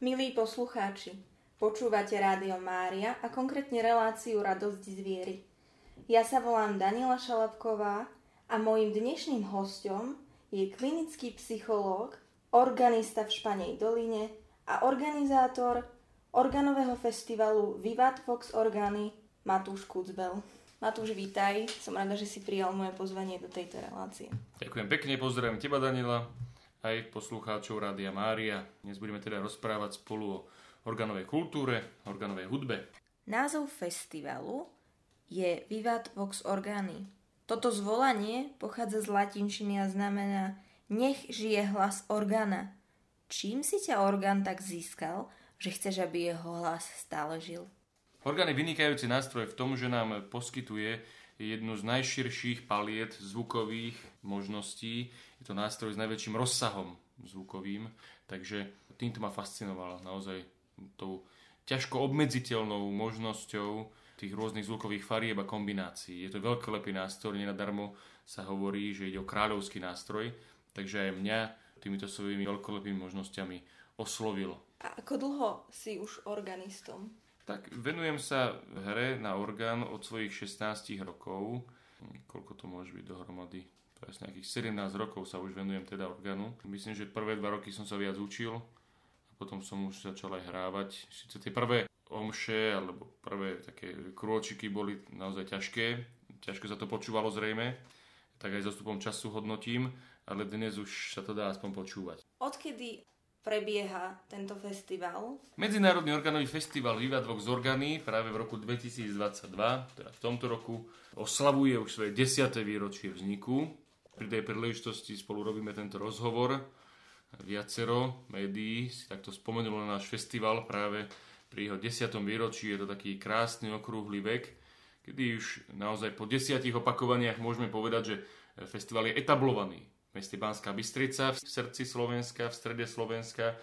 Milí poslucháči, počúvate Rádio Mária a konkrétne reláciu Radosť z viery. Ja sa volám Daniela Šalapková a mojim dnešným hostom je klinický psychológ, organista v Španej doline a organizátor organového festivalu Vivat Vox Organy Matúš Kucbel. Matúš, vítaj. Som rada, že si prijal moje pozvanie do tejto relácie. Ďakujem pekne, pozdravujem teba, Daniela aj poslucháčov Rádia Mária. Dnes budeme teda rozprávať spolu o organovej kultúre, organovej hudbe. Názov festivalu je Vivat Vox Organy. Toto zvolanie pochádza z latinčiny a znamená Nech žije hlas orgána. Čím si ťa orgán tak získal, že chceš, aby jeho hlas stále žil? Orgán je vynikajúci nástroj v tom, že nám poskytuje jednu z najširších paliet zvukových možností. Je to nástroj s najväčším rozsahom zvukovým, takže týmto ma fascinovala naozaj tou ťažko obmedziteľnou možnosťou tých rôznych zvukových farieb a kombinácií. Je to veľkolepý nástroj, nenadarmo sa hovorí, že ide o kráľovský nástroj, takže aj mňa týmito svojimi veľkolepými možnosťami oslovilo. A ako dlho si už organistom? Tak venujem sa hre na orgán od svojich 16 rokov. Koľko to môže byť dohromady? Je nejakých 17 rokov sa už venujem teda orgánu. Myslím, že prvé dva roky som sa viac učil a potom som už začal aj hrávať. Sice tie prvé omše alebo prvé také krôčiky boli naozaj ťažké. Ťažko sa to počúvalo zrejme. Tak aj zastupom času hodnotím, ale dnes už sa to dá aspoň počúvať. Odkedy prebieha tento festival? Medzinárodný organový festival Viva Vox Organy práve v roku 2022, teda v tomto roku, oslavuje už svoje 10. výročie vzniku. Pri tej príležitosti spolu robíme tento rozhovor. Viacero médií si takto spomenulo na náš festival práve pri jeho 10. výročí. Je to taký krásny okrúhly vek, kedy už naozaj po desiatich opakovaniach môžeme povedať, že festival je etablovaný meste Banská Bystrica, v srdci Slovenska, v strede Slovenska,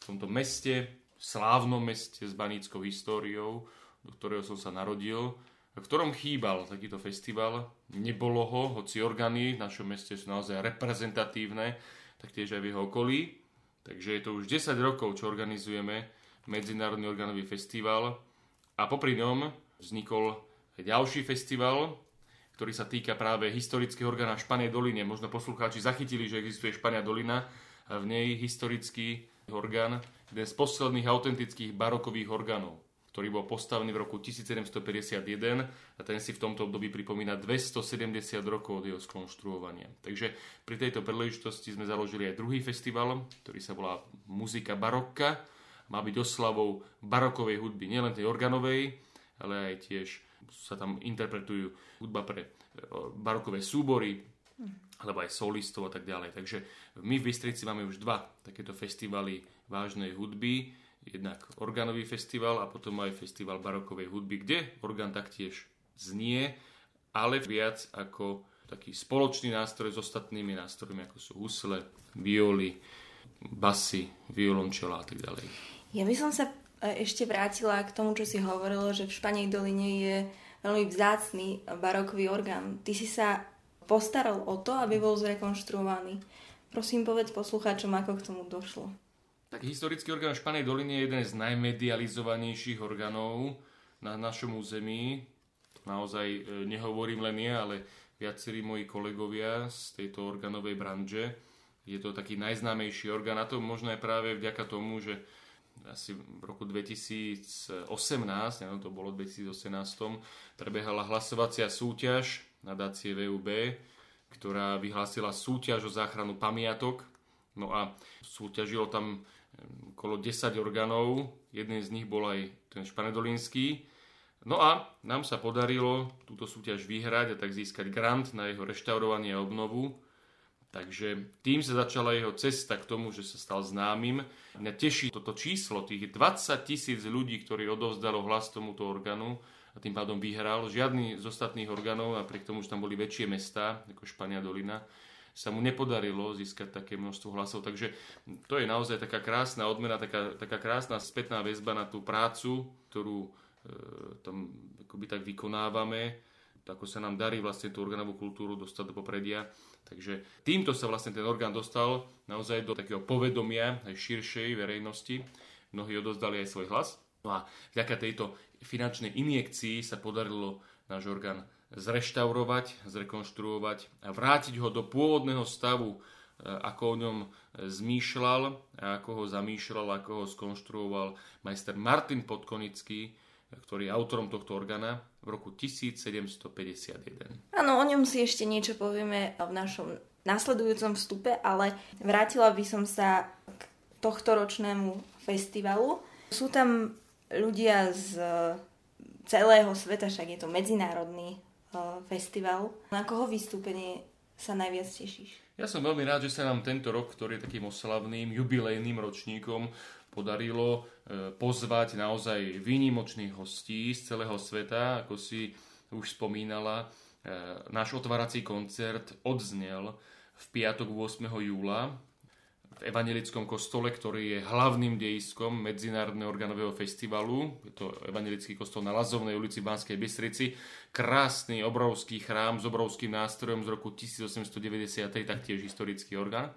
v tomto meste, slávnom meste s baníckou históriou, do ktorého som sa narodil, v ktorom chýbal takýto festival. Nebolo ho, hoci orgány v našom meste sú naozaj reprezentatívne, taktiež aj v jeho okolí. Takže je to už 10 rokov, čo organizujeme Medzinárodný orgánový festival a popri ňom vznikol ďalší festival, ktorý sa týka práve historického orgána Španej doline. Možno poslucháči zachytili, že existuje Špania dolina a v nej historický orgán, jeden z posledných autentických barokových orgánov, ktorý bol postavený v roku 1751 a ten si v tomto období pripomína 270 rokov od jeho skonštruovania. Takže pri tejto príležitosti sme založili aj druhý festival, ktorý sa volá Muzika barokka. Má byť oslavou barokovej hudby, nielen tej organovej, ale aj tiež sa tam interpretujú hudba pre e, barokové súbory, alebo aj solistov a tak ďalej. Takže my v Bystrici máme už dva takéto festivaly vážnej hudby. Jednak orgánový festival a potom aj festival barokovej hudby, kde orgán taktiež znie, ale viac ako taký spoločný nástroj s ostatnými nástrojmi, ako sú husle, violy, basy, violončela a tak ďalej. Ja by som sa ešte vrátila k tomu, čo si hovorilo, že v Španej doline je veľmi vzácný barokový orgán. Ty si sa postaral o to, aby bol zrekonštruovaný. Prosím, povedz poslucháčom, ako k tomu došlo. Tak historický orgán Španej doliny je jeden z najmedializovanejších orgánov na našom území. Naozaj e, nehovorím len ja, ale viacerí moji kolegovia z tejto organovej branže. Je to taký najznámejší orgán a to možno aj práve vďaka tomu, že asi v roku 2018, neviem, to bolo v 2018, prebehala hlasovacia súťaž nadácie VUB, ktorá vyhlásila súťaž o záchranu pamiatok. No a súťažilo tam okolo 10 orgánov, jeden z nich bol aj ten španedolínsky. No a nám sa podarilo túto súťaž vyhrať a tak získať grant na jeho reštaurovanie a obnovu. Takže tým sa začala jeho cesta k tomu, že sa stal známym. Mňa teší toto číslo, tých 20 tisíc ľudí, ktorí odovzdalo hlas tomuto orgánu a tým pádom vyhral. Žiadny z ostatných orgánov, napriek tomu, že tam boli väčšie mesta, ako Špania Dolina, sa mu nepodarilo získať také množstvo hlasov. Takže to je naozaj taká krásna odmena, taká, taká krásna spätná väzba na tú prácu, ktorú e, tam akoby tak vykonávame, ako sa nám darí vlastne tú organovú kultúru dostať do popredia Takže týmto sa vlastne ten orgán dostal naozaj do takého povedomia aj širšej verejnosti. mnohí odozdali aj svoj hlas. No a vďaka tejto finančnej injekcii sa podarilo náš orgán zreštaurovať, zrekonštruovať a vrátiť ho do pôvodného stavu, e, ako o ňom zmýšľal, ako ho zamýšľal, ako ho skonštruoval majster Martin Podkonický, ktorý je autorom tohto orgána v roku 1751. Áno, o ňom si ešte niečo povieme v našom nasledujúcom vstupe, ale vrátila by som sa k tohto ročnému festivalu. Sú tam ľudia z celého sveta, však je to medzinárodný festival. Na koho vystúpenie sa najviac tešíš? Ja som veľmi rád, že sa nám tento rok, ktorý je takým oslavným, jubilejným ročníkom, podarilo e, pozvať naozaj výnimočných hostí z celého sveta. Ako si už spomínala, e, náš otvárací koncert odznel v piatok 8. júla v Evangelickom kostole, ktorý je hlavným dejiskom Medzinárodného organového festivalu. Je to Evangelický kostol na Lazovnej ulici v Banskej Bystrici. Krásny, obrovský chrám s obrovským nástrojom z roku 1890, taktiež historický orgán.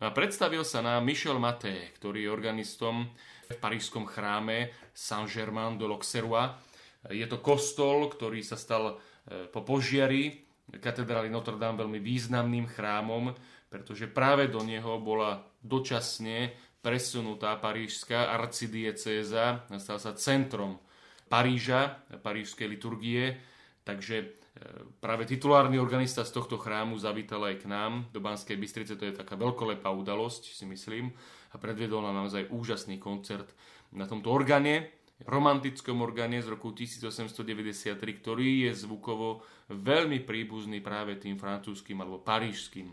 Predstavil sa nám Michel Maté, ktorý je organistom v parížskom chráme Saint-Germain de l'Auxerrois. Je to kostol, ktorý sa stal e, po požiari katedrály Notre Dame veľmi významným chrámom, pretože práve do neho bola dočasne presunutá parížská arcidiecéza, stal sa centrom Paríža, parížskej liturgie, takže e, práve titulárny organista z tohto chrámu zavítal aj k nám do Banskej Bystrice, to je taká veľkolepá udalosť, si myslím, a predviedol nám naozaj úžasný koncert na tomto orgáne, romantickom orgáne z roku 1893, ktorý je zvukovo veľmi príbuzný práve tým francúzským alebo parížským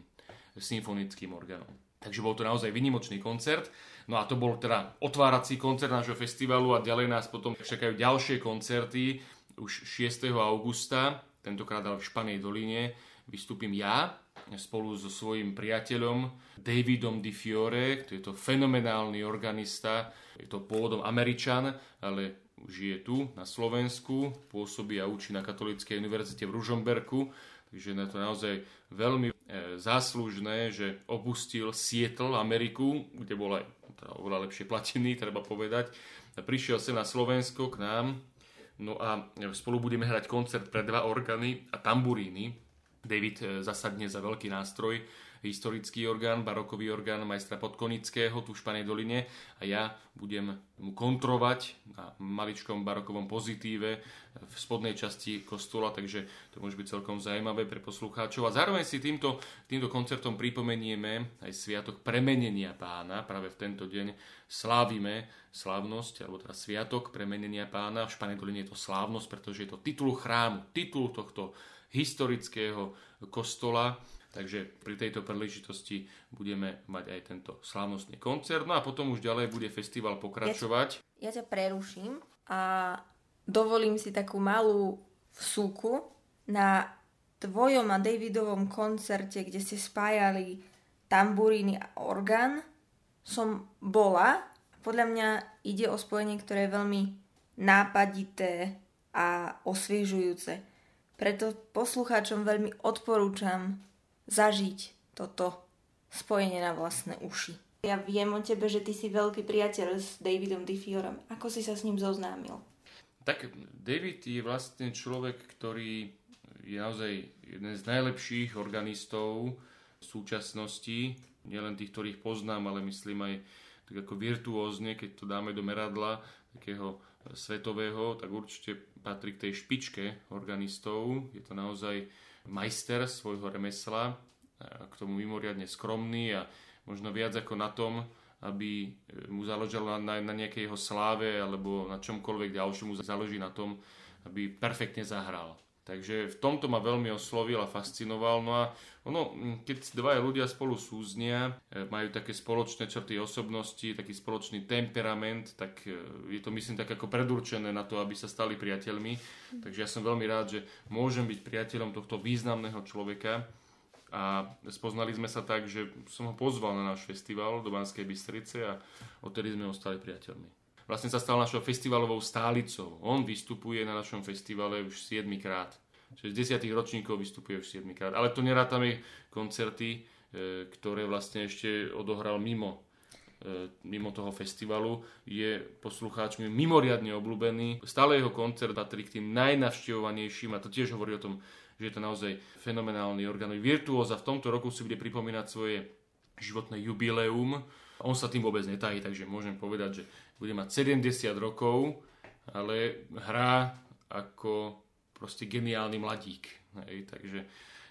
symfonickým orgánom. Takže bol to naozaj vynimočný koncert. No a to bol teda otvárací koncert nášho festivalu a ďalej nás potom čakajú ďalšie koncerty už 6. augusta, tentokrát ale v Španej doline. Vystúpim ja spolu so svojím priateľom Davidom Di Fiore, to je to fenomenálny organista, je to pôvodom Američan, ale žije tu na Slovensku, pôsobí a učí na Katolíckej univerzite v Ružomberku, takže je to naozaj veľmi E, záslužné, že opustil Seattle, Ameriku, kde bol aj teda oveľa lepšie platený, treba povedať. Prišiel sem na Slovensko k nám, no a spolu budeme hrať koncert pre dva orgány a tamburíny. David e, zasadne za veľký nástroj, historický orgán, barokový orgán majstra Podkonického tu v Španej doline a ja budem mu kontrovať na maličkom barokovom pozitíve v spodnej časti kostola, takže to môže byť celkom zaujímavé pre poslucháčov. A zároveň si týmto, týmto koncertom pripomenieme aj sviatok premenenia pána. Práve v tento deň slávime slávnosť, alebo teda sviatok premenenia pána. V Španej doline je to slávnosť, pretože je to titul chrámu, titul tohto historického kostola Takže pri tejto príležitosti budeme mať aj tento slávnostný koncert. No a potom už ďalej bude festival pokračovať. Ja, ja ťa preruším a dovolím si takú malú vsúku na tvojom a Davidovom koncerte, kde ste spájali tamburíny a orgán, som bola. Podľa mňa ide o spojenie, ktoré je veľmi nápadité a osviežujúce. Preto poslucháčom veľmi odporúčam zažiť toto spojenie na vlastné uši. Ja viem o tebe, že ty si veľký priateľ s Davidom Diffiorom. Ako si sa s ním zoznámil? Tak David je vlastne človek, ktorý je naozaj jeden z najlepších organistov v súčasnosti. Nielen tých, ktorých poznám, ale myslím aj tak ako virtuózne, keď to dáme do meradla takého svetového, tak určite patrí k tej špičke organistov. Je to naozaj majster svojho remesla, k tomu mimoriadne skromný a možno viac ako na tom, aby e, mu záležalo na, na nejakej jeho sláve alebo na čomkoľvek ďalšomu záleží na tom, aby perfektne zahral. Takže v tomto ma veľmi oslovil a fascinoval. No a ono, keď dvaja ľudia spolu súznia, e, majú také spoločné črty osobnosti, taký spoločný temperament, tak e, je to myslím tak ako predurčené na to, aby sa stali priateľmi. Takže ja som veľmi rád, že môžem byť priateľom tohto významného človeka. A spoznali sme sa tak, že som ho pozval na náš festival do Banskej Bystrice a odtedy sme ostali priateľmi vlastne sa stal našou festivalovou stálicou. On vystupuje na našom festivale už 7 krát. Čiže z 10 ročníkov vystupuje už 7 krát. Ale to nerátame koncerty, e, ktoré vlastne ešte odohral mimo mimo toho festivalu, je poslucháčmi mimoriadne obľúbený. Stále jeho koncert patrí k tým najnavštevovanejším a to tiež hovorí o tom, že je to naozaj fenomenálny organový virtuóz a v tomto roku si bude pripomínať svoje životné jubileum. On sa tým vôbec netají, takže môžem povedať, že bude mať 70 rokov, ale hrá ako proste geniálny mladík. Hej, takže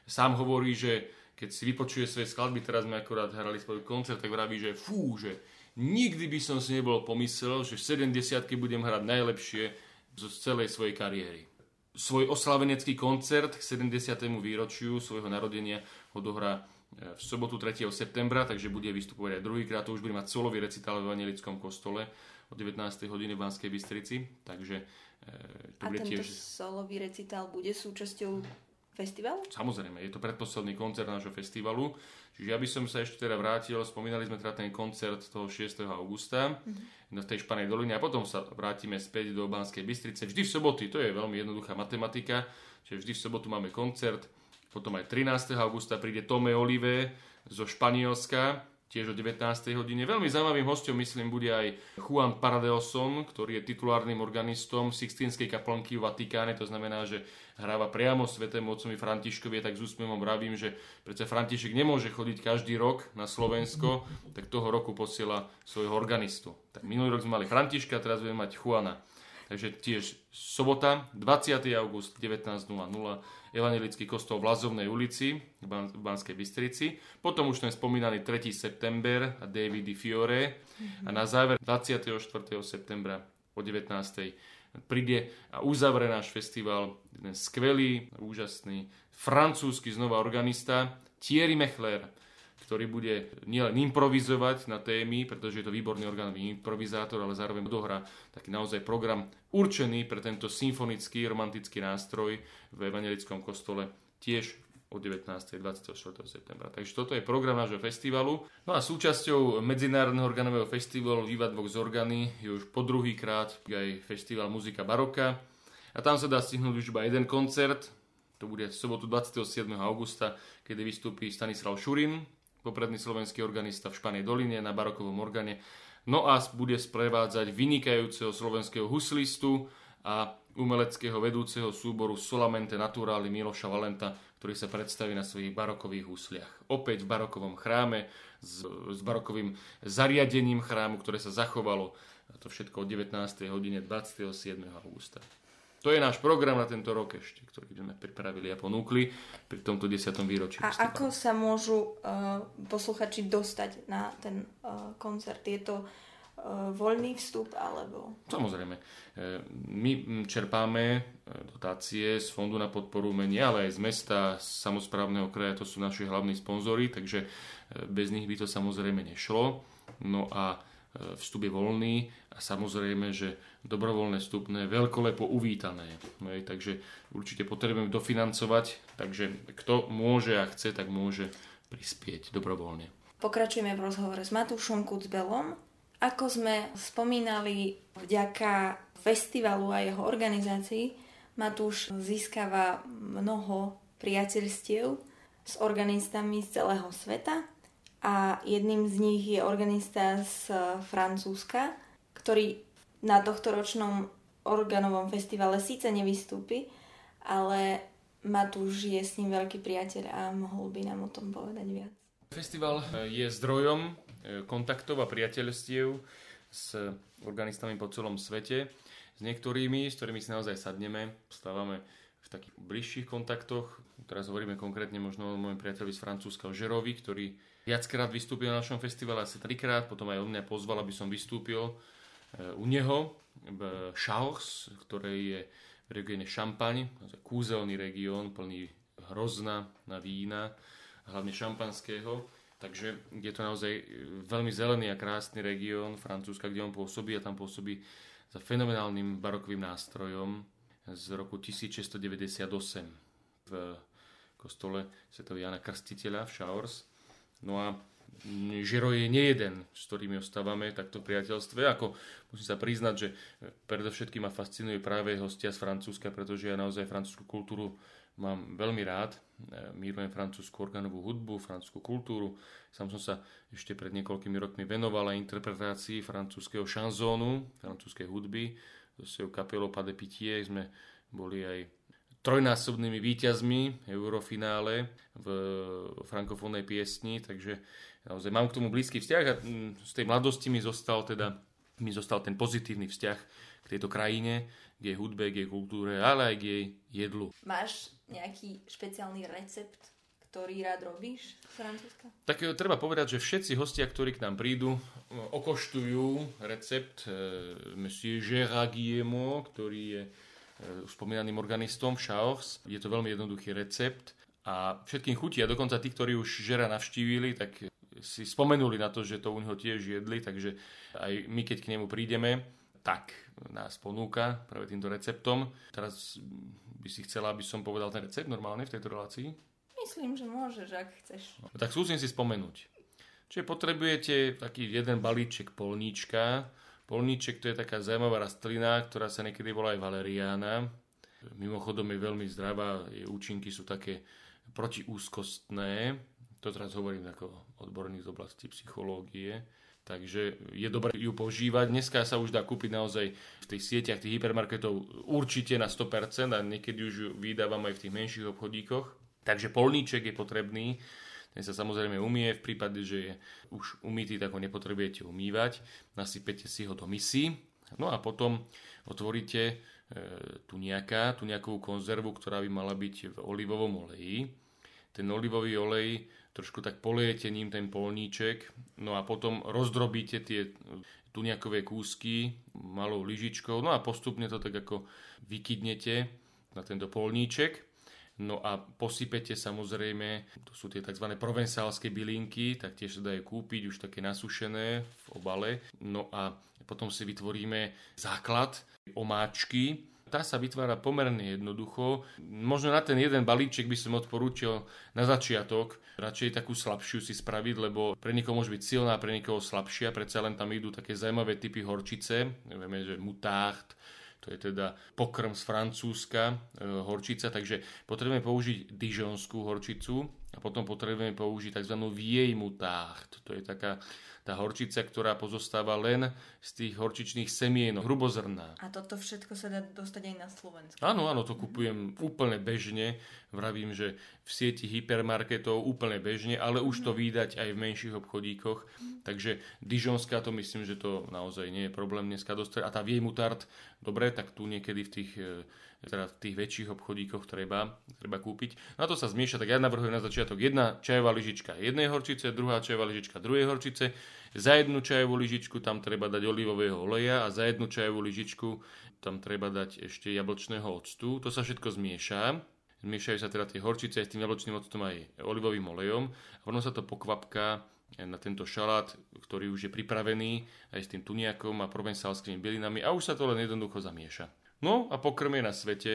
sám hovorí, že keď si vypočuje svoje skladby, teraz sme akorát hrali svoj koncert, tak vraví, že fú, že nikdy by som si nebol pomyslel, že v 70 budem hrať najlepšie zo celej svojej kariéry. Svoj oslavenecký koncert k 70. výročiu svojho narodenia odohrá e, v sobotu 3. septembra, takže bude vystupovať aj druhýkrát, to už bude mať solový recitál v Evangelickom kostole o 19. hodine v Banskej Bystrici, takže e, to A bude tiež... solový recitál bude súčasťou festivalu? Samozrejme, je to predposledný koncert nášho festivalu. Čiže ja by som sa ešte teda vrátil, spomínali sme teda ten koncert toho 6. augusta mm-hmm. v tej Španej doline a potom sa vrátime späť do Banskej Bystrice. Vždy v soboty, to je veľmi jednoduchá matematika, čiže vždy v sobotu máme koncert, potom aj 13. augusta príde Tome Olive zo Španielska, tiež o 19. hodine. Veľmi zaujímavým hostom, myslím, bude aj Juan Paradeoson, ktorý je titulárnym organistom Sixtínskej kaplnky v Vatikáne. To znamená, že hráva priamo svetému otcovi Františkovi, tak s úsmevom vravím, že predsa František nemôže chodiť každý rok na Slovensko, tak toho roku posiela svojho organistu. Tak minulý rok sme mali Františka, teraz budeme mať Juana. Takže tiež sobota, 20. august 19.00 Evangelický kostol v Lazovnej ulici v Banskej Bystrici. Potom už ten spomínaný 3. september a David Fiore. A na záver 24. septembra o 19. príde a uzavre náš festival ten skvelý, úžasný francúzsky znova organista Thierry Mechler, ktorý bude nielen improvizovať na témy, pretože je to výborný orgánový improvizátor, ale zároveň odohrá taký naozaj program určený pre tento symfonický romantický nástroj v Evangelickom kostole tiež od 19. 24. septembra. Takže toto je program nášho festivalu. No a súčasťou Medzinárodného organového festivalu Viva z organy je už po druhý krát aj festival Muzika baroka. A tam sa dá stihnúť už iba jeden koncert, to bude v sobotu 27. augusta, kedy vystúpi Stanislav Šurin, popredný slovenský organista v Španej doline na barokovom organe. No a bude sprevádzať vynikajúceho slovenského huslistu a umeleckého vedúceho súboru Solamente Naturali Miloša Valenta, ktorý sa predstaví na svojich barokových husliach. Opäť v barokovom chráme s, s barokovým zariadením chrámu, ktoré sa zachovalo a to všetko o 19. hodine 27. augusta. To je náš program na tento rok ešte, ktorý sme pripravili a ponúkli pri tomto 10. výročí. A festivalu. ako sa môžu uh, posluchači dostať na ten uh, koncert? Je to uh, voľný vstup alebo... Samozrejme. My čerpáme dotácie z Fondu na podporu umenia, ale aj z mesta, z samozprávneho kraja, to sú naši hlavní sponzory, takže bez nich by to samozrejme nešlo. No a vstup je voľný a samozrejme, že dobrovoľné vstupné veľkolepo uvítané. No, takže určite potrebujeme dofinancovať, takže kto môže a chce, tak môže prispieť dobrovoľne. Pokračujeme v rozhovore s Matúšom Kucbelom. Ako sme spomínali, vďaka festivalu a jeho organizácii Matúš získava mnoho priateľstiev s organistami z celého sveta a jedným z nich je organista z Francúzska, ktorý na tohto ročnom organovom festivale síce nevystúpi, ale Matúš je s ním veľký priateľ a mohol by nám o tom povedať viac. Festival je zdrojom e, kontaktov a priateľstiev s organistami po celom svete. S niektorými, s ktorými si naozaj sadneme, stávame v takých bližších kontaktoch. Teraz hovoríme konkrétne možno o môjom priateľovi z Francúzska, Žerovi, ktorý viackrát vystúpil na našom festivale, asi trikrát, potom aj on mňa pozval, aby som vystúpil e, u neho v Chaux, ktoré je v regióne Šampaň, kúzelný región, plný hrozna na vína, hlavne šampanského. Takže je to naozaj veľmi zelený a krásny región Francúzska, kde on pôsobí a tam pôsobí za fenomenálnym barokovým nástrojom z roku 1698 v kostole Sv. Jana Krstiteľa v Šaurs. No a Žiro je nejeden, s ktorými ostávame takto v priateľstve. Ako musím sa priznať, že predovšetkým ma fascinuje práve hostia z Francúzska, pretože ja naozaj francúzsku kultúru mám veľmi rád. E, milujem francúzsku organovú hudbu, francúzsku kultúru. Sam som sa ešte pred niekoľkými rokmi venoval aj interpretácii francúzského šanzónu, francúzskej hudby. So kapelou Pade Pitie sme boli aj trojnásobnými víťazmi Eurofinále v frankofónnej piesni, takže naozaj mám k tomu blízky vzťah a mm, z tej mladosti mi zostal teda mi zostal ten pozitívny vzťah k tejto krajine, k jej hudbe, k jej kultúre, ale aj k jej jedlu. Máš nejaký špeciálny recept, ktorý rád robíš z Francúzska? Tak e, treba povedať, že všetci hostia, ktorí k nám prídu, e, okoštujú recept e, Monsieur Gérard Guillemot, ktorý je spomínaným organistom v Šaochs. Je to veľmi jednoduchý recept a všetkým chutí a dokonca tí, ktorí už žera navštívili, tak si spomenuli na to, že to u neho tiež jedli, takže aj my, keď k nemu prídeme, tak nás ponúka práve týmto receptom. Teraz by si chcela, aby som povedal ten recept normálne v tejto relácii? Myslím, že môžeš, ak chceš. No, tak skúsim si spomenúť. Čiže potrebujete taký jeden balíček polníčka, Polníček to je taká zaujímavá rastlina, ktorá sa niekedy volá aj valeriána. Mimochodom je veľmi zdravá, jej účinky sú také protiúzkostné. To teraz hovorím ako odborník z oblasti psychológie. Takže je dobré ju používať. Dneska sa už dá kúpiť naozaj v tých sieťach tých hypermarketov určite na 100% a niekedy už ju vydávam aj v tých menších obchodíkoch. Takže polníček je potrebný ten sa samozrejme umie, v prípade, že je už umytý, tak ho nepotrebujete umývať. Nasypete si ho do misy. No a potom otvoríte e, tu nejaká, tu nejakú konzervu, ktorá by mala byť v olivovom oleji. Ten olivový olej trošku tak poliete ním ten polníček, no a potom rozdrobíte tie tuniakové kúsky malou lyžičkou, no a postupne to tak ako vykydnete na tento polníček No a posypete samozrejme, to sú tie tzv. provensálske bylinky, tak tiež sa dajú kúpiť už také nasušené v obale. No a potom si vytvoríme základ omáčky, tá sa vytvára pomerne jednoducho. Možno na ten jeden balíček by som odporúčil na začiatok radšej takú slabšiu si spraviť, lebo pre niekoho môže byť silná, pre niekoho slabšia. Predsa len tam idú také zaujímavé typy horčice. Vieme, že mutácht, to je teda pokrm z Francúzska, e, horčica, takže potrebujeme použiť dižonskú horčicu a potom potrebujeme použiť tzv. moutarde. To je taká tá horčica, ktorá pozostáva len z tých horčičných semien, hrubozrná. A toto všetko sa dá dostať aj na Slovensku? Áno, áno, to kupujem úplne bežne. Vravím, že v sieti hypermarketov úplne bežne, ale už to mhm. vydať aj v menších obchodíkoch. Mm-hmm. Takže Dižonská to myslím, že to naozaj nie je problém dneska dostať. A tá vie mutard, dobre, tak tu niekedy v tých e, teda v tých väčších obchodíkoch treba, treba kúpiť. Na to sa zmieša, tak ja navrhujem na začiatok jedna čajová lyžička jednej horčice, druhá čajová lyžička druhej horčice. Za jednu čajovú lyžičku tam treba dať olivového oleja a za jednu čajovú lyžičku tam treba dať ešte jablčného octu. To sa všetko zmieša. Zmiešajú sa teda tie horčice s tým jablčným octom aj olivovým olejom a potom sa to pokvapká na tento šalát, ktorý už je pripravený aj s tým tuniakom a provencálskymi bielinami a už sa to len jednoducho zamieša. No a pokrm je na svete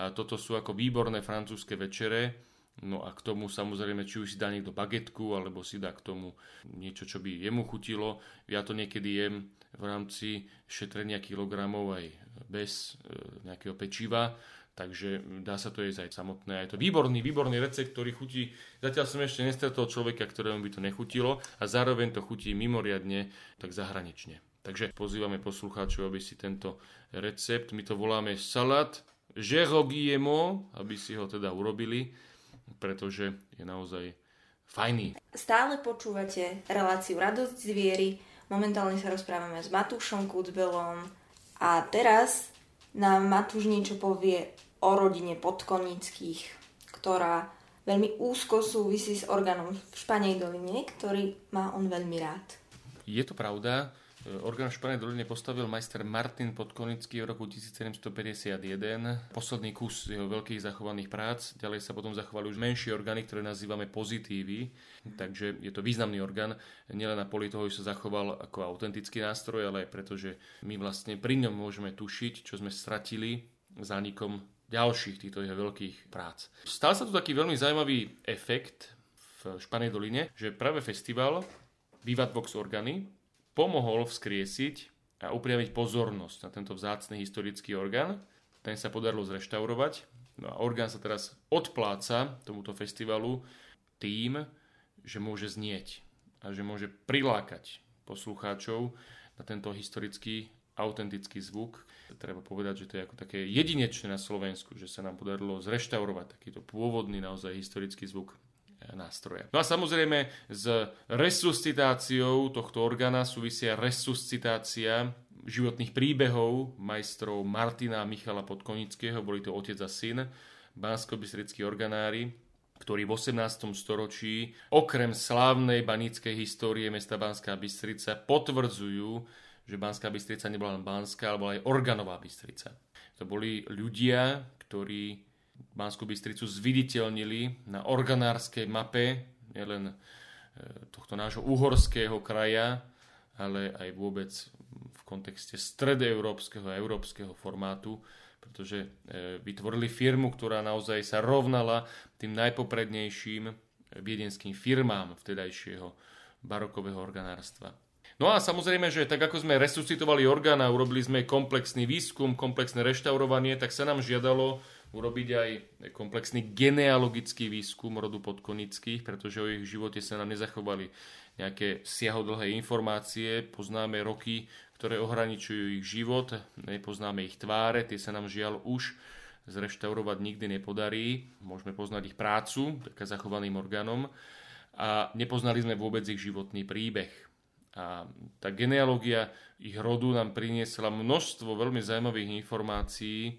a toto sú ako výborné francúzske večere. No a k tomu samozrejme, či už si dá niekto bagetku, alebo si dá k tomu niečo, čo by jemu chutilo. Ja to niekedy jem v rámci šetrenia kilogramov aj bez e, nejakého pečiva, takže dá sa to jesť aj samotné. Je to výborný, výborný recept, ktorý chutí. Zatiaľ som ešte nestretol človeka, ktorému by to nechutilo a zároveň to chutí mimoriadne tak zahranične. Takže pozývame poslucháčov, aby si tento recept, my to voláme salát žerogiemo, aby si ho teda urobili, pretože je naozaj fajný. Stále počúvate reláciu Radosť zviery. Momentálne sa rozprávame s Matúšom Kucbelom a teraz nám Matúš niečo povie o rodine podkonických, ktorá veľmi úzko súvisí s orgánom v Španej doline, ktorý má on veľmi rád. Je to pravda. Orgán v Španej doline postavil majster Martin Podkonický v roku 1751. Posledný kus jeho veľkých zachovaných prác. Ďalej sa potom zachovali už menšie orgány, ktoré nazývame pozitívy. Takže je to významný orgán. Nielen na poli toho, sa zachoval ako autentický nástroj, ale aj preto, že my vlastne pri ňom môžeme tušiť, čo sme stratili zánikom ďalších týchto jeho veľkých prác. Stal sa tu taký veľmi zaujímavý efekt v Španej doline, že práve festival Vivat Vox Organy pomohol vzkriesiť a upriamiť pozornosť na tento vzácny historický orgán. Ten sa podarilo zreštaurovať. No a orgán sa teraz odpláca tomuto festivalu tým, že môže znieť a že môže prilákať poslucháčov na tento historický autentický zvuk. Treba povedať, že to je ako také jedinečné na Slovensku, že sa nám podarilo zreštaurovať takýto pôvodný naozaj historický zvuk nástroja. No a samozrejme s resuscitáciou tohto orgána súvisia resuscitácia životných príbehov majstrov Martina a Michala Podkonického, boli to otec a syn, bansko organári, ktorí v 18. storočí okrem slávnej banickej histórie mesta Banská Bystrica potvrdzujú, že Banská Bystrica nebola len Banská, ale bola aj organová Bystrica. To boli ľudia, ktorí Banskú Bystricu zviditeľnili na organárskej mape nielen e, tohto nášho uhorského kraja, ale aj vôbec v kontexte stredoeurópskeho a európskeho formátu, pretože e, vytvorili firmu, ktorá naozaj sa rovnala tým najpoprednejším viedenským firmám vtedajšieho barokového organárstva. No a samozrejme, že tak ako sme resuscitovali orgán a urobili sme komplexný výskum, komplexné reštaurovanie, tak sa nám žiadalo urobiť aj komplexný genealogický výskum rodu podkonických, pretože o ich živote sa nám nezachovali nejaké siahodlhé informácie, poznáme roky, ktoré ohraničujú ich život, nepoznáme ich tváre, tie sa nám žiaľ už zreštaurovať nikdy nepodarí. Môžeme poznať ich prácu, taká zachovaným orgánom a nepoznali sme vôbec ich životný príbeh. A tá genealógia ich rodu nám priniesla množstvo veľmi zaujímavých informácií,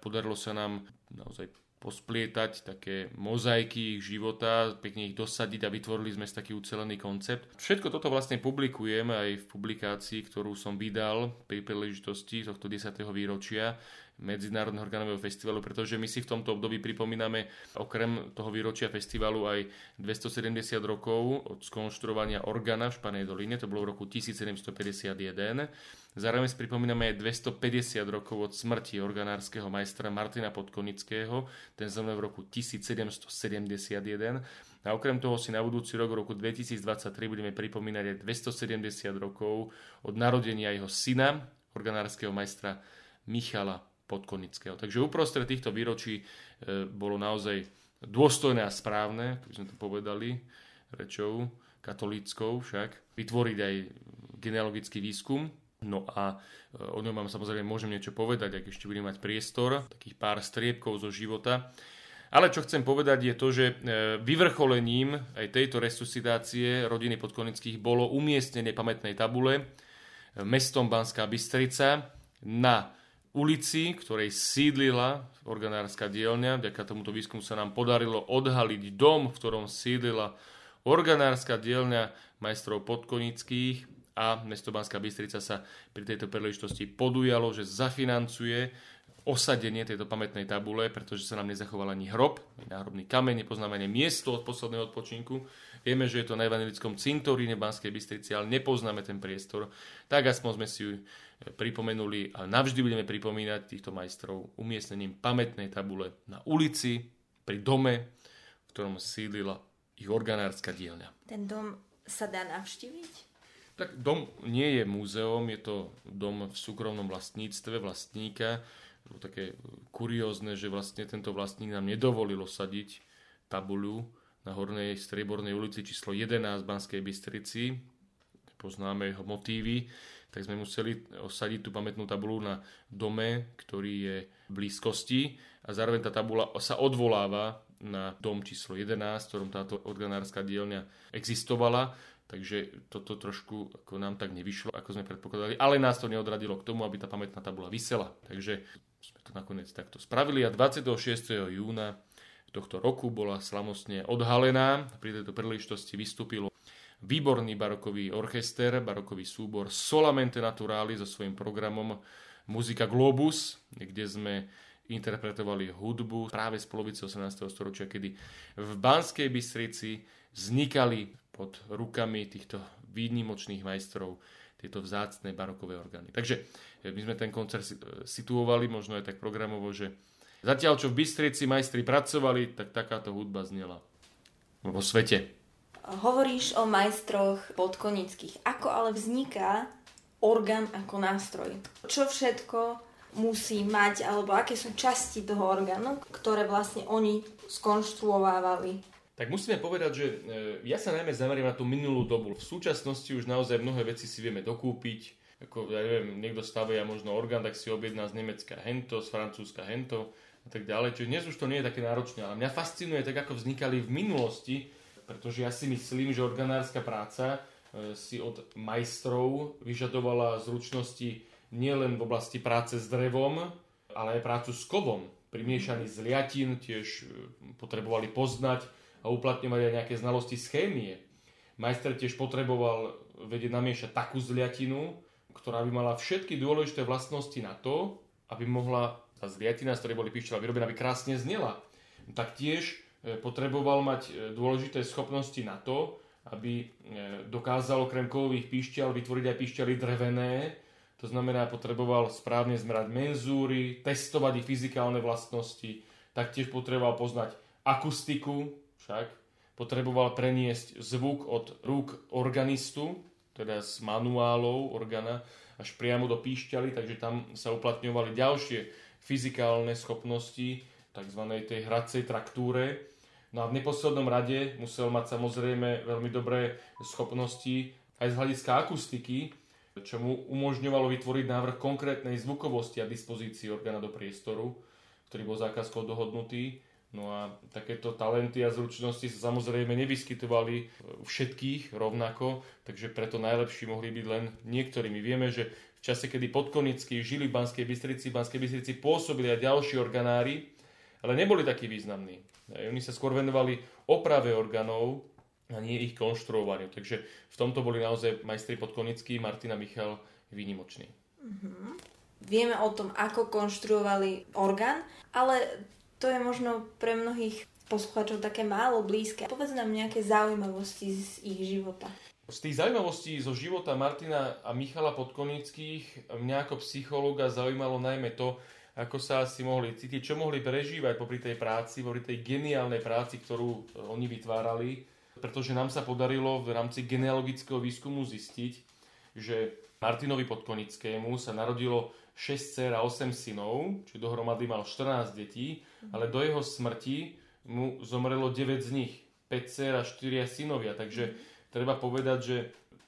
podarilo sa nám naozaj posplietať také mozaiky ich života, pekne ich dosadiť a vytvorili sme taký ucelený koncept. Všetko toto vlastne publikujem aj v publikácii, ktorú som vydal pri príležitosti tohto 10. výročia Medzinárodného organového festivalu, pretože my si v tomto období pripomíname okrem toho výročia festivalu aj 270 rokov od skonštruovania organa v Španej doline, to bolo v roku 1751. Zároveň si pripomíname aj 250 rokov od smrti organárskeho majstra Martina Podkonického, ten zomrel v roku 1771. A okrem toho si na budúci rok, v roku 2023, budeme pripomínať aj 270 rokov od narodenia jeho syna, organárskeho majstra Michala Podkonického. Takže uprostred týchto výročí e, bolo naozaj dôstojné a správne, keby sme to povedali rečou katolíckou však, vytvoriť aj genealogický výskum. No a e, o ňom vám samozrejme môžem niečo povedať, ak ešte budem mať priestor, takých pár striebkov zo života. Ale čo chcem povedať je to, že e, vyvrcholením aj tejto resuscitácie rodiny Podkonických bolo umiestnenie pamätnej tabule mestom Banská Bystrica na ulici, ktorej sídlila organárska dielňa. Vďaka tomuto výskumu sa nám podarilo odhaliť dom, v ktorom sídlila organárska dielňa majstrov podkonických a mesto Banská Bystrica sa pri tejto príležitosti podujalo, že zafinancuje osadenie tejto pamätnej tabule, pretože sa nám nezachoval ani hrob, ani náhrobný kameň, nepoznáme ani miesto od posledného odpočinku. Vieme, že je to na evangelickom cintoríne Banskej Bystrici, ale nepoznáme ten priestor. Tak aspoň sme si pripomenuli a navždy budeme pripomínať týchto majstrov umiestnením pamätnej tabule na ulici, pri dome, v ktorom sídlila ich organárska dielňa. Ten dom sa dá navštíviť? Tak dom nie je múzeum, je to dom v súkromnom vlastníctve vlastníka. Bolo také kuriózne, že vlastne tento vlastník nám nedovolil sadiť tabuľu na Hornej Striebornej ulici číslo 11 v Banskej Bystrici. Poznáme jeho motívy tak sme museli osadiť tú pamätnú tabulu na dome, ktorý je v blízkosti a zároveň tá tabula sa odvoláva na dom číslo 11, v ktorom táto organárska dielňa existovala, takže toto trošku ako nám tak nevyšlo, ako sme predpokladali, ale nás to neodradilo k tomu, aby tá pamätná tabula vysela. Takže sme to nakoniec takto spravili a 26. júna tohto roku bola slavnostne odhalená. Pri tejto príležitosti vystúpilo výborný barokový orchester, barokový súbor Solamente Naturali so svojím programom Muzika Globus, kde sme interpretovali hudbu práve z polovice 18. storočia, kedy v Banskej Bystrici vznikali pod rukami týchto výnimočných majstrov tieto vzácne barokové orgány. Takže my sme ten koncert situovali možno aj tak programovo, že zatiaľ čo v Bystrici majstri pracovali, tak takáto hudba znela vo svete. Hovoríš o majstroch podkonických. Ako ale vzniká orgán ako nástroj? Čo všetko musí mať, alebo aké sú časti toho orgánu, ktoré vlastne oni skonštruovávali. Tak musíme povedať, že e, ja sa najmä zameriam na tú minulú dobu. V súčasnosti už naozaj mnohé veci si vieme dokúpiť. Ako, ja neviem, niekto stavia možno orgán, tak si objedná z Nemecka hento, z Francúzska hento a tak ďalej. Čiže dnes už to nie je také náročné. Ale mňa fascinuje tak, ako vznikali v minulosti, pretože ja si myslím, že organárska práca e, si od majstrov vyžadovala zručnosti nielen v oblasti práce s drevom, ale aj prácu s kovom. Primiešaní z liatin tiež e, potrebovali poznať a uplatňovať aj nejaké znalosti z chémie. Majster tiež potreboval vedieť namiešať takú zliatinu, ktorá by mala všetky dôležité vlastnosti na to, aby mohla tá zliatina, z ktorej boli pišťala vyrobená, aby krásne znela. Tak tiež e, potreboval mať e, dôležité schopnosti na to, aby dokázal okrem kovových píšťal vytvoriť aj píšťaly drevené, to znamená, potreboval správne zmerať menzúry, testovať ich fyzikálne vlastnosti, taktiež potreboval poznať akustiku, však potreboval preniesť zvuk od rúk organistu, teda z manuálov organa, až priamo do píšťaly, takže tam sa uplatňovali ďalšie fyzikálne schopnosti, tzv. tej hradcej traktúre. No a v neposlednom rade musel mať samozrejme veľmi dobré schopnosti aj z hľadiska akustiky, čo mu umožňovalo vytvoriť návrh konkrétnej zvukovosti a dispozícii orgána do priestoru, ktorý bol zákazkou dohodnutý. No a takéto talenty a zručnosti sa samozrejme nevyskytovali všetkých rovnako, takže preto najlepší mohli byť len niektorí. My vieme, že v čase, kedy podkonickí žili v Banskej Bystrici, v Banskej Bystrici pôsobili aj ďalší organári, ale neboli takí významní. Oni sa skôr venovali oprave orgánov, a nie ich konštruovaniu. Takže v tomto boli naozaj majstri Podkonický, Martina Michal výnimoční. Mm-hmm. Vieme o tom, ako konštruovali orgán, ale to je možno pre mnohých poslucháčov také málo blízke. Povedz nám nejaké zaujímavosti z ich života. Z tých zaujímavostí zo života Martina a Michala Podkonických mňa ako psychológa zaujímalo najmä to, ako sa asi mohli cítiť, čo mohli prežívať popri tej práci, popri tej geniálnej práci, ktorú oni vytvárali pretože nám sa podarilo v rámci genealogického výskumu zistiť, že Martinovi Podkonickému sa narodilo 6 dcer a 8 synov, či dohromady mal 14 detí, ale do jeho smrti mu zomrelo 9 z nich, 5 dcer a 4 synovia, takže treba povedať, že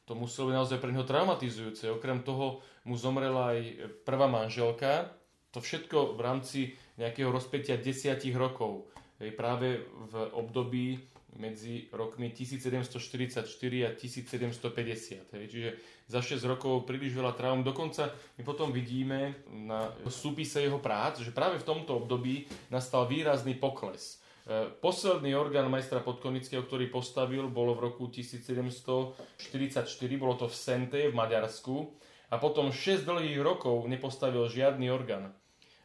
to muselo byť naozaj pre neho traumatizujúce. Okrem toho mu zomrela aj prvá manželka, to všetko v rámci nejakého rozpetia 10 rokov. Práve v období medzi rokmi 1744 a 1750. Hej. Čiže za 6 rokov príliš veľa traum. Dokonca my potom vidíme na súpise jeho prác, že práve v tomto období nastal výrazný pokles. E, posledný orgán majstra Podkonického, ktorý postavil, bolo v roku 1744, bolo to v Sente v Maďarsku a potom 6 dlhých rokov nepostavil žiadny orgán.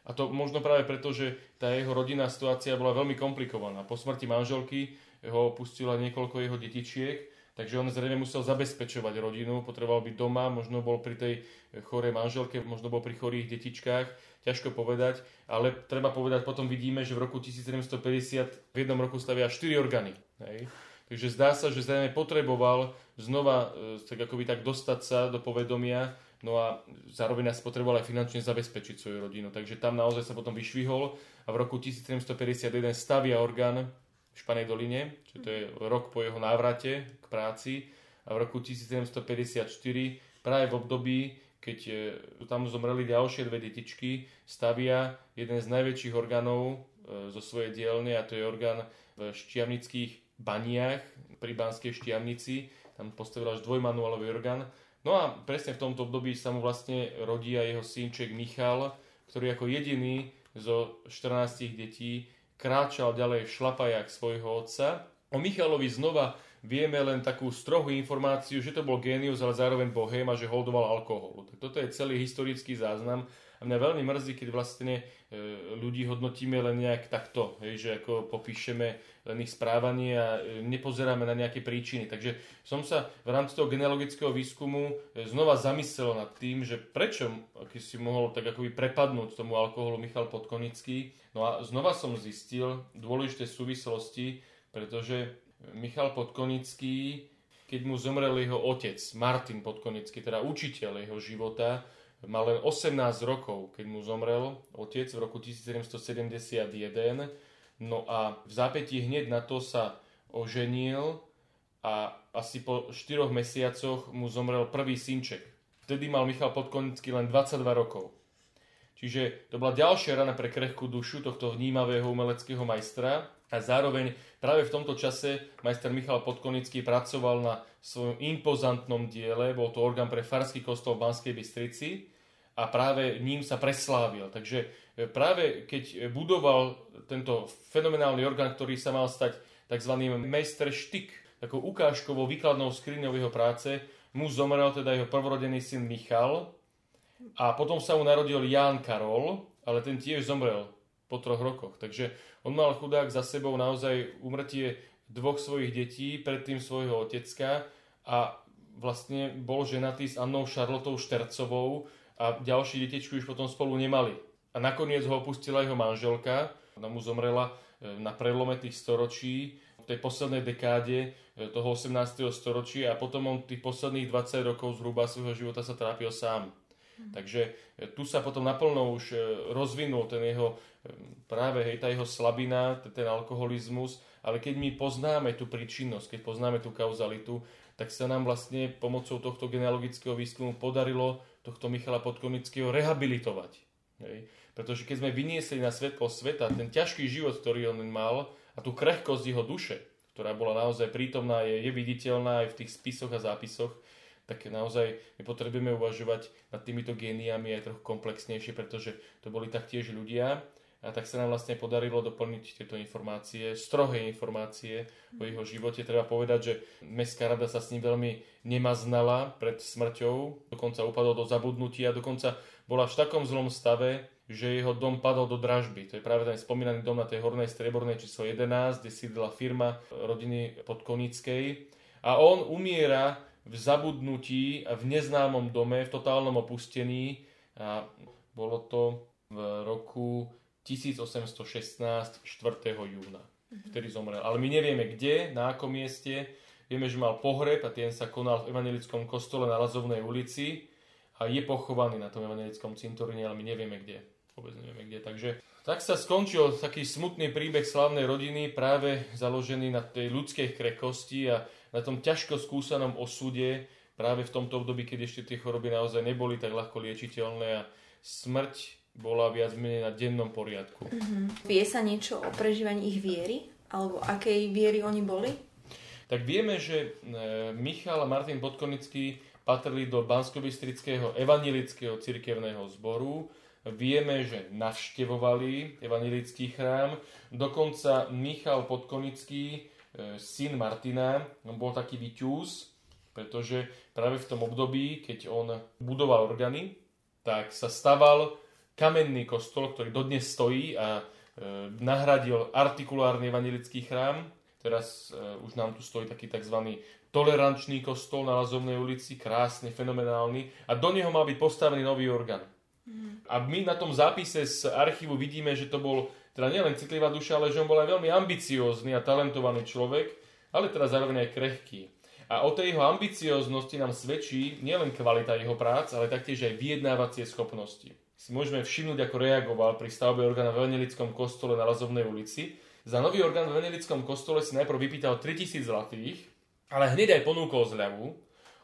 A to možno práve preto, že tá jeho rodinná situácia bola veľmi komplikovaná. Po smrti manželky ho opustilo niekoľko jeho detičiek, takže on zrejme musel zabezpečovať rodinu, potreboval byť doma, možno bol pri tej chorej manželke, možno bol pri chorých detičkách, ťažko povedať, ale treba povedať, potom vidíme, že v roku 1750 v jednom roku stavia 4 orgány. Hej. Takže zdá sa, že zrejme potreboval znova e, tak akoby tak dostať sa do povedomia, no a zároveň nás potreboval aj finančne zabezpečiť svoju rodinu. Takže tam naozaj sa potom vyšvihol a v roku 1751 stavia orgán v Španej doline, čo to je rok po jeho návrate k práci a v roku 1754 práve v období, keď e, tam zomreli ďalšie dve detičky, stavia jeden z najväčších orgánov e, zo svojej dielne a to je orgán v šťavnických baniach pri Banskej šťavnici. Tam postavil až dvojmanuálový orgán. No a presne v tomto období sa mu vlastne rodí aj jeho synček Michal, ktorý ako jediný zo 14 detí kráčal ďalej v šlapajach svojho otca. O Michalovi znova vieme len takú strohú informáciu, že to bol génius, ale zároveň bohém a že holdoval alkoholu. Tak toto je celý historický záznam a mňa veľmi mrzí, keď vlastne e, ľudí hodnotíme len nejak takto, hej, že ako popíšeme len ich správanie a e, nepozeráme na nejaké príčiny. Takže som sa v rámci toho genealogického výskumu e, znova zamyslel nad tým, že prečo aký si mohol tak akoby prepadnúť tomu alkoholu Michal Podkonický. No a znova som zistil dôležité súvislosti, pretože Michal Podkonický, keď mu zomrel jeho otec, Martin Podkonický, teda učiteľ jeho života, Mal len 18 rokov, keď mu zomrel otec v roku 1771. No a v zápätí hneď na to sa oženil a asi po 4 mesiacoch mu zomrel prvý synček. Vtedy mal Michal Podkonický len 22 rokov. Čiže to bola ďalšia rana pre krehkú dušu tohto vnímavého umeleckého majstra a zároveň práve v tomto čase majster Michal Podkonický pracoval na svojom impozantnom diele, bol to orgán pre farský kostol v Banskej Bystrici a práve ním sa preslávil. Takže e, práve keď budoval tento fenomenálny orgán, ktorý sa mal stať tzv. štyk, takou ukážkovou výkladnou skriňou jeho práce, mu zomrel teda jeho prvorodený syn Michal, a potom sa mu narodil Ján Karol, ale ten tiež zomrel po troch rokoch. Takže on mal chudák za sebou naozaj umrtie dvoch svojich detí, predtým svojho otecka a vlastne bol ženatý s Annou Šarlotou Štercovou a ďalší detečku už potom spolu nemali. A nakoniec ho opustila jeho manželka, ona mu zomrela e, na prelome tých storočí, v tej poslednej dekáde e, toho 18. storočia a potom on tých posledných 20 rokov zhruba svojho života sa trápil sám. Takže e, tu sa potom naplno už e, rozvinul ten jeho, e, práve hej, tá jeho slabina, ten alkoholizmus, ale keď my poznáme tú príčinnosť, keď poznáme tú kauzalitu, tak sa nám vlastne pomocou tohto genealogického výskumu podarilo tohto Michala Podkonického rehabilitovať. Hej. Pretože keď sme vyniesli na svetlo sveta ten ťažký život, ktorý on mal a tú krehkosť jeho duše, ktorá bola naozaj prítomná, je, je viditeľná aj v tých spisoch a zápisoch, tak naozaj my potrebujeme uvažovať nad týmito géniami aj trochu komplexnejšie, pretože to boli taktiež ľudia a tak sa nám vlastne podarilo doplniť tieto informácie, strohé informácie o jeho živote. Treba povedať, že Mestská rada sa s ním veľmi nemaznala pred smrťou, dokonca upadol do zabudnutia, dokonca bola v takom zlom stave, že jeho dom padol do dražby. To je práve ten spomínaný dom na tej hornej striebornej číslo 11, kde sídla firma rodiny Podkonickej. A on umiera v zabudnutí v neznámom dome, v totálnom opustení. A bolo to v roku 1816, 4. júna. Mhm. Vtedy zomrel. Ale my nevieme kde, na akom mieste. Vieme, že mal pohreb a ten sa konal v evangelickom kostole na Lazovnej ulici a je pochovaný na tom evangelickom cintoríne, ale my nevieme kde. Vôbec nevieme kde. Takže tak sa skončil taký smutný príbeh slavnej rodiny, práve založený na tej ľudskej krekosti a na tom ťažko skúsanom osude, práve v tomto období, keď ešte tie choroby naozaj neboli tak ľahko liečiteľné a smrť bola viac menej na dennom poriadku. Mm-hmm. Vie sa niečo o prežívaní ich viery? Alebo akej viery oni boli? Tak vieme, že e, Michal a Martin Podkonický patrili do bansko evanilického cirkevného zboru. Vieme, že navštevovali evanilický chrám. Dokonca Michal Podkonický syn Martina, on bol taký vyťúz, pretože práve v tom období, keď on budoval organy, tak sa staval kamenný kostol, ktorý dodnes stojí a e, nahradil artikulárny evanilický chrám. Teraz e, už nám tu stojí taký tzv. tolerančný kostol na Lazovnej ulici, krásny, fenomenálny a do neho mal byť postavený nový orgán. Mm. A my na tom zápise z archívu vidíme, že to bol teda nielen citlivá duša, ale že on bol aj veľmi ambiciózny a talentovaný človek, ale teda zároveň aj krehký. A o tej jeho ambicioznosti nám svedčí nielen kvalita jeho prác, ale taktiež aj vyjednávacie schopnosti. Si môžeme všimnúť, ako reagoval pri stavbe orgána v Evangelickom kostole na Lazovnej ulici. Za nový orgán v Evangelickom kostole si najprv vypýtal 3000 zlatých, ale hneď aj ponúkol zľavu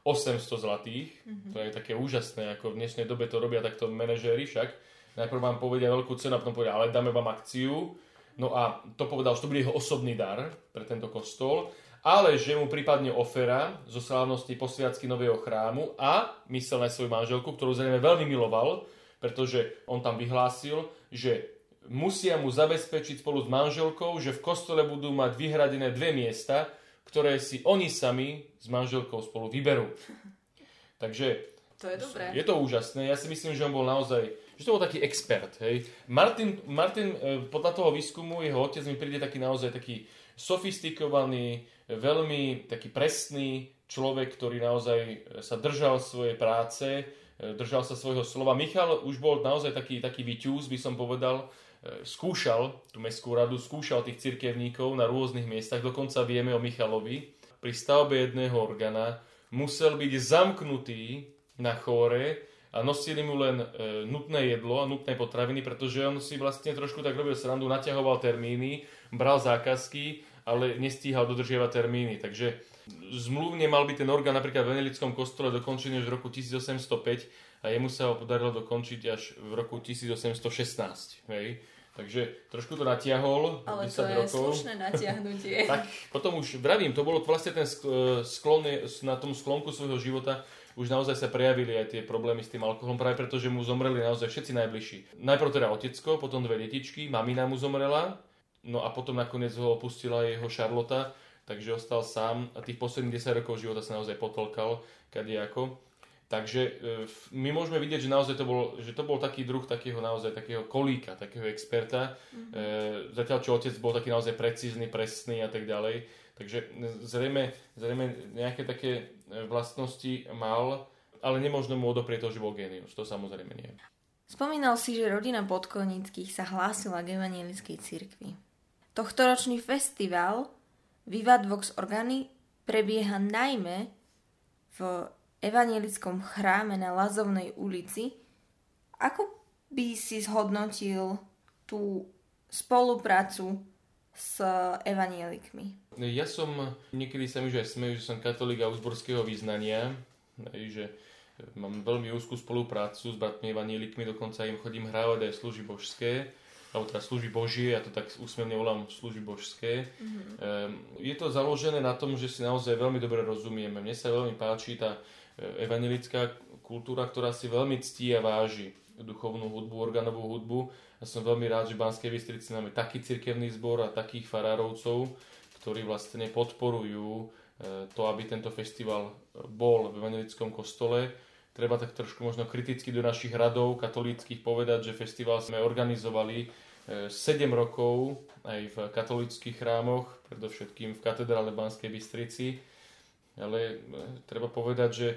800 zlatých. Mm-hmm. To je také úžasné, ako v dnešnej dobe to robia takto manažéri však Najprv vám povedia veľkú cenu a potom povedia, ale dáme vám akciu. No a to povedal, že to bude jeho osobný dar pre tento kostol, ale že mu prípadne ofera zo slávnosti posviacky nového chrámu a myslel na svoju manželku, ktorú zrejme veľmi miloval, pretože on tam vyhlásil, že musia mu zabezpečiť spolu s manželkou, že v kostole budú mať vyhradené dve miesta, ktoré si oni sami s manželkou spolu vyberú. Takže to je dobré. Je to úžasné. Ja si myslím, že on bol naozaj že to bol taký expert. Hej. Martin, Martin, e, podľa toho výskumu, jeho otec mi príde taký naozaj taký sofistikovaný, veľmi taký presný človek, ktorý naozaj sa držal svojej práce, e, držal sa svojho slova. Michal už bol naozaj taký, taký vyťúz, by som povedal, e, skúšal tú mestskú radu, skúšal tých cirkevníkov na rôznych miestach, dokonca vieme o Michalovi. Pri stavbe jedného organa musel byť zamknutý na chóre a nosili mu len e, nutné jedlo a nutné potraviny, pretože on si vlastne trošku tak robil srandu, naťahoval termíny, bral zákazky, ale nestíhal dodržiavať termíny. Takže zmluvne mal byť ten orgán napríklad v Venelickom kostole dokončený už v roku 1805 a jemu sa ho podarilo dokončiť až v roku 1816. Hej. Takže trošku to natiahol. Ale 10 to je rokov. slušné natiahnutie. tak potom už vravím, to bolo vlastne ten sklon na tom sklonku svojho života, už naozaj sa prejavili aj tie problémy s tým alkoholom, práve preto, že mu zomreli naozaj všetci najbližší. Najprv teda otecko, potom dve detičky, mamina mu zomrela, no a potom nakoniec ho opustila jeho Šarlota, takže ostal sám a tých posledných 10 rokov života sa naozaj potlkal kadejako. Takže e, my môžeme vidieť, že naozaj to bol, že to bol taký druh takého naozaj takého kolíka, takého experta. Mm-hmm. E, zatiaľ, čo otec bol taký naozaj precízny, presný a tak ďalej. Takže zrejme, zrejme nejaké také vlastnosti mal, ale nemôžno mu odoprieť to, že bol genius. To samozrejme nie. Spomínal si, že rodina Podkonických sa hlásila k evanielickej cirkvi. Tohtoročný festival Vivat Vox Organi prebieha najmä v evanielickom chráme na Lazovnej ulici. Ako by si zhodnotil tú spoluprácu s evanielikmi? Ja som, niekedy sa mi už aj smejú, že som katolík ausburského význania, že mám veľmi úzkú spoluprácu s bratmi evanielikmi, dokonca im chodím hrávať aj služby božské, alebo teda služby božie, ja to tak úsmevne volám služby božské. Mm-hmm. Je to založené na tom, že si naozaj veľmi dobre rozumieme. Mne sa veľmi páči tá e, evangelická kultúra, ktorá si veľmi ctí a váži duchovnú hudbu, organovú hudbu. Ja som veľmi rád, že v Banskej Bystrici máme taký cirkevný zbor a takých farárovcov, ktorí vlastne podporujú e, to, aby tento festival bol v evangelickom kostole. Treba tak trošku možno kriticky do našich radov katolíckých povedať, že festival sme organizovali 7 e, rokov aj v katolíckých chrámoch, predovšetkým v katedrále Banskej Bystrici. Ale e, treba povedať, že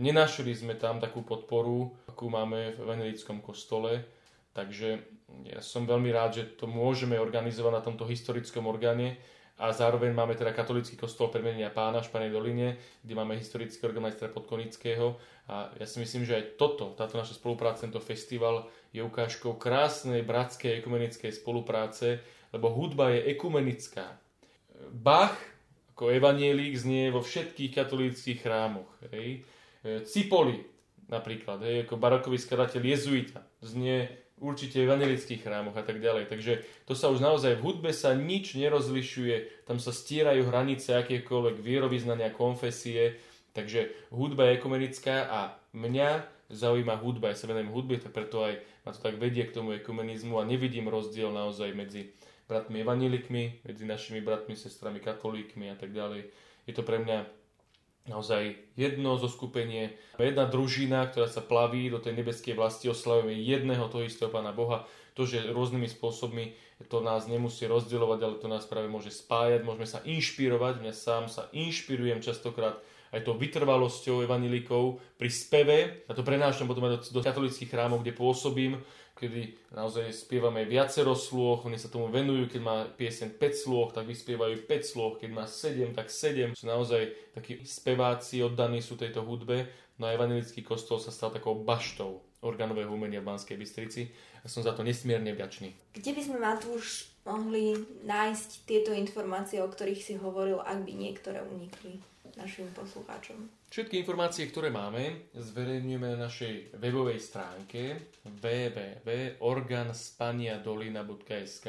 nenašli sme tam takú podporu, akú máme v evangelickom kostole. Takže ja som veľmi rád, že to môžeme organizovať na tomto historickom orgáne, a zároveň máme teda katolický kostol premenenia pána v Španej doline, kde máme historický orgán majstra Podkonického a ja si myslím, že aj toto, táto naša spolupráca, tento festival je ukážkou krásnej bratskej ekumenickej spolupráce, lebo hudba je ekumenická. Bach ako evanielik znie vo všetkých katolíckých chrámoch. Hej. Cipoli napríklad, hej, ako barokový skladateľ jezuita, znie určite v evangelických chrámoch a tak ďalej. Takže to sa už naozaj v hudbe sa nič nerozlišuje, tam sa stierajú hranice akékoľvek vierovýznania, konfesie, takže hudba je ekumenická a mňa zaujíma hudba, ja sa venujem hudbe, tak preto aj ma to tak vedie k tomu ekumenizmu a nevidím rozdiel naozaj medzi bratmi evanielikmi, medzi našimi bratmi, sestrami, katolíkmi a tak ďalej. Je to pre mňa naozaj jedno zo skupenie, jedna družina, ktorá sa plaví do tej nebeskej vlasti, oslavujeme jedného toho istého Pána Boha. To, že rôznymi spôsobmi to nás nemusí rozdielovať, ale to nás práve môže spájať, môžeme sa inšpirovať. Mňa sám sa inšpirujem častokrát aj to vytrvalosťou evanilikov pri speve. A to prenášam potom aj do, do katolických chrámov, kde pôsobím kedy naozaj spievame viacero slôch, oni sa tomu venujú, keď má piesen 5 slôch, tak vyspievajú 5 slôch, keď má 7, tak 7. Sú naozaj takí speváci, oddaní sú tejto hudbe. No a evangelický kostol sa stal takou baštou organového umenia v Banskej Bystrici a som za to nesmierne vďačný. Kde by sme Matúš mohli nájsť tieto informácie, o ktorých si hovoril, ak by niektoré unikli našim poslucháčom? Všetky informácie, ktoré máme, zverejňujeme na našej webovej stránke www.organspaniadolina.sk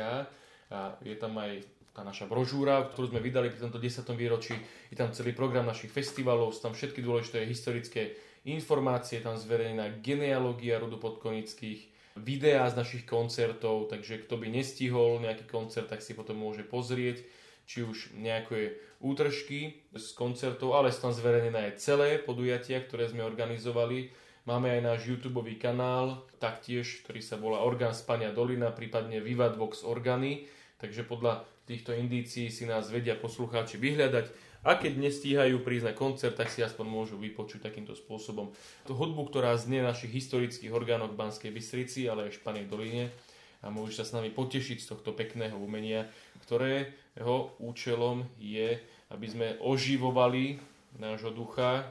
a je tam aj tá naša brožúra, ktorú sme vydali pri tomto 10. výročí. Je tam celý program našich festivalov, sú tam všetky dôležité historické informácie, tam zverejnená genealógia rodu podkonických, videá z našich koncertov, takže kto by nestihol nejaký koncert, tak si potom môže pozrieť či už nejaké útržky z koncertov, ale sú tam zverejnené aj celé podujatia, ktoré sme organizovali. Máme aj náš YouTube kanál, taktiež, ktorý sa volá Orgán Spania Dolina, prípadne Vivat Vox Organy, takže podľa týchto indícií si nás vedia poslucháči vyhľadať. A keď nestíhajú prísť na koncert, tak si aspoň môžu vypočuť takýmto spôsobom tú hudbu, ktorá znie našich historických orgánoch v Banskej Bystrici, ale aj v Španej doline a môžu sa s nami potešiť z tohto pekného umenia, ktorého účelom je, aby sme oživovali nášho ducha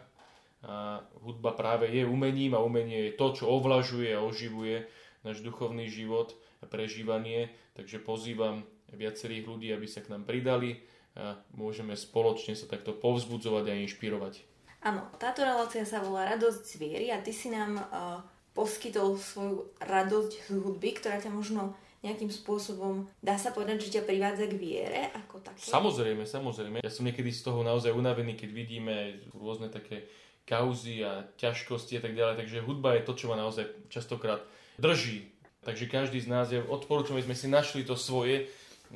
A hudba práve je umením a umenie je to, čo ovlažuje a oživuje náš duchovný život a prežívanie. Takže pozývam viacerých ľudí, aby sa k nám pridali a môžeme spoločne sa takto povzbudzovať a inšpirovať. Áno, táto relácia sa volá Radosť zviery a ty si nám uh, poskytol svoju radosť z hudby, ktorá ťa možno nejakým spôsobom, dá sa povedať, že ťa privádza k viere ako také? Samozrejme, samozrejme. Ja som niekedy z toho naozaj unavený, keď vidíme rôzne také kauzy a ťažkosti a tak ďalej. Takže hudba je to, čo ma naozaj častokrát drží. Takže každý z nás, je odporúčam, aby sme si našli to svoje,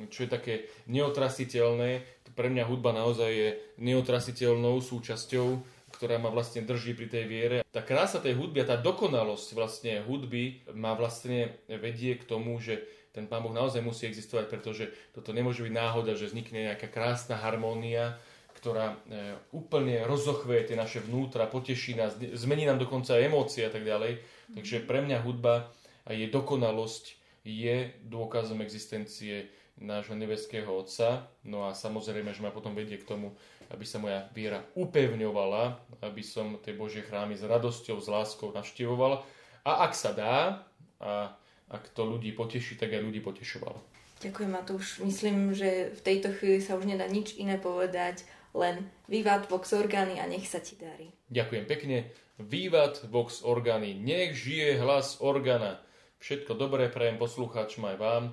čo je také neotrasiteľné. Pre mňa hudba naozaj je neotrasiteľnou súčasťou ktorá ma vlastne drží pri tej viere. Tá krása tej hudby a tá dokonalosť vlastne hudby ma vlastne vedie k tomu, že ten Pán Boh naozaj musí existovať, pretože toto nemôže byť náhoda, že vznikne nejaká krásna harmónia, ktorá e, úplne rozochveje tie naše vnútra, poteší nás, zmení nám dokonca emócie a tak ďalej. Takže pre mňa hudba a jej dokonalosť je dôkazom existencie nášho nebeského Otca. No a samozrejme, že ma potom vedie k tomu, aby sa moja viera upevňovala, aby som tie Božie chrámy s radosťou, s láskou navštevoval. A ak sa dá, a ak to ľudí poteší, tak aj ľudí potešovalo. Ďakujem Matúš. Myslím, že v tejto chvíli sa už nedá nič iné povedať, len vývad Vox Orgány a nech sa ti darí. Ďakujem pekne. Vývad Vox Orgány. Nech žije hlas organa. Všetko dobré prajem poslucháčom aj vám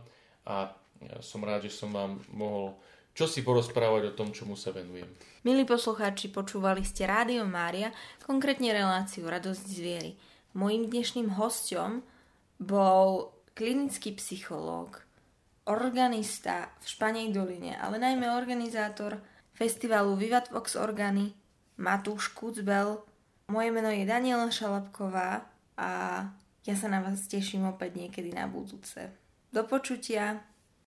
a som rád, že som vám mohol čo si porozprávať o tom, čomu sa venujem. Milí poslucháči, počúvali ste Rádio Mária, konkrétne reláciu Radosť zviery. Mojím dnešným hostom bol klinický psychológ, organista v Španej doline, ale najmä organizátor festivalu Vivat Vox Organy Matúš Kucbel. Moje meno je Daniela Šalapková a ja sa na vás teším opäť niekedy na budúce. Do počutia.